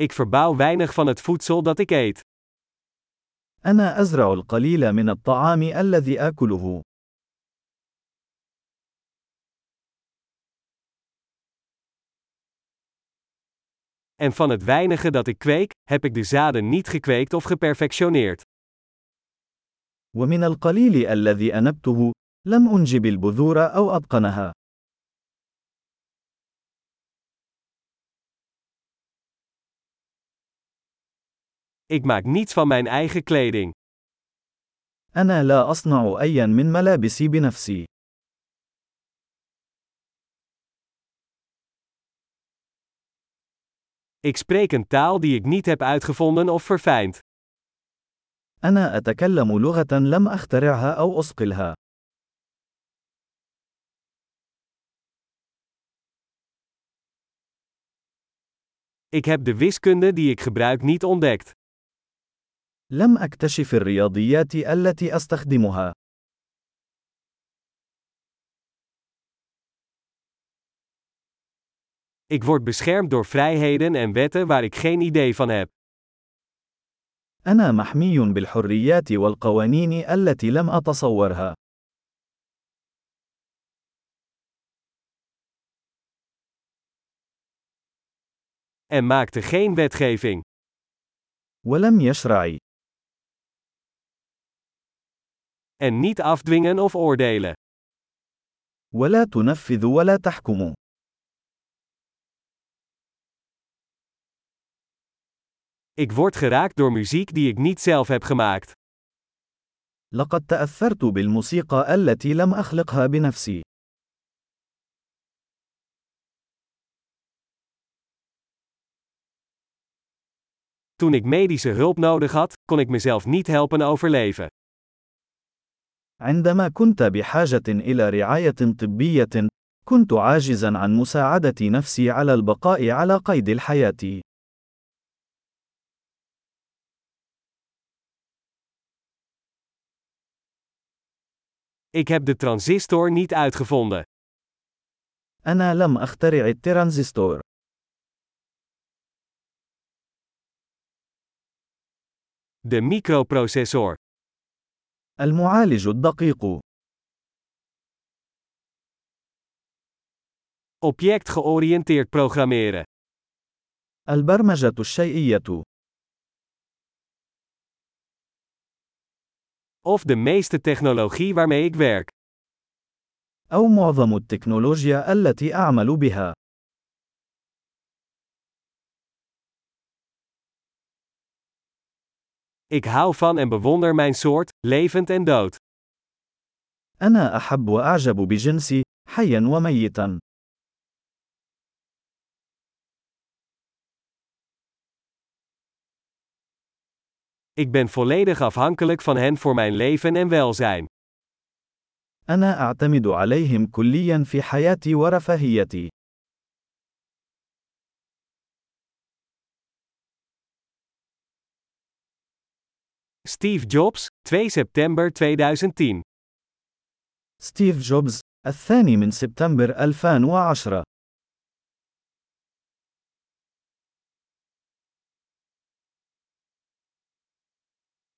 Ik verbouw weinig van het voedsel dat ik eet. أنا أزرع القليل من الطعام الذي آكله. En van het weinige dat ik kweek, heb ik de zaden niet gekweekt of geperfectioneerd. ومن القليل الذي أنبته، لم أنجب البذور أو أتقنها. Ik maak niets van mijn eigen kleding. أنا لا أصنع أيا من ملابسي بنفسي. Ik spreek een taal die ik niet heb uitgevonden of verfijnd. أنا أتكلم لغة لم أخترعها أو أصقلها. Ik heb de wiskunde die ik gebruik niet ontdekt. لم أكتشف الرياضيات التي أستخدمها. Ik word beschermd door vrijheden en wetten waar ik geen idee van heb. أنا محمي بالحريات والقوانين التي لم أتصورها. En maakte geen wetgeving. ولم يشرع. En niet afdwingen of oordelen. ولا تنفذ ولا تحكم. Ik word geraakt door muziek die ik niet zelf heb gemaakt. لقد تأثرت بالموسيقى التي لم أخلقها بنفسي. Toen ik medische hulp nodig had, kon ik mezelf niet helpen overleven. عندما كنت بحاجة إلى رعاية طبية، كنت عاجزا عن مساعدة نفسي على البقاء على قيد الحياة. Ik heb de transistor niet uitgevonden. أنا لم أخترع الترانزستور. De microprocessor. المعالج الدقيق. Object georiënteerd programmeren. البرمجة الشيئية. Of de meeste technologie waarmee ik werk. أو معظم التكنولوجيا التي أعمل بها. Ik hou van en bewonder mijn soort, levend en dood. أنا أحب وأعجب بجنسي، حيا وميتا. Ik ben volledig afhankelijk van hen voor mijn leven en welzijn. أنا أعتمد عليهم كليا في حياتي ورفاهيتي. Steve Jobs, 2 september 2010. ستيف جوبز، الثاني من سبتمبر 2010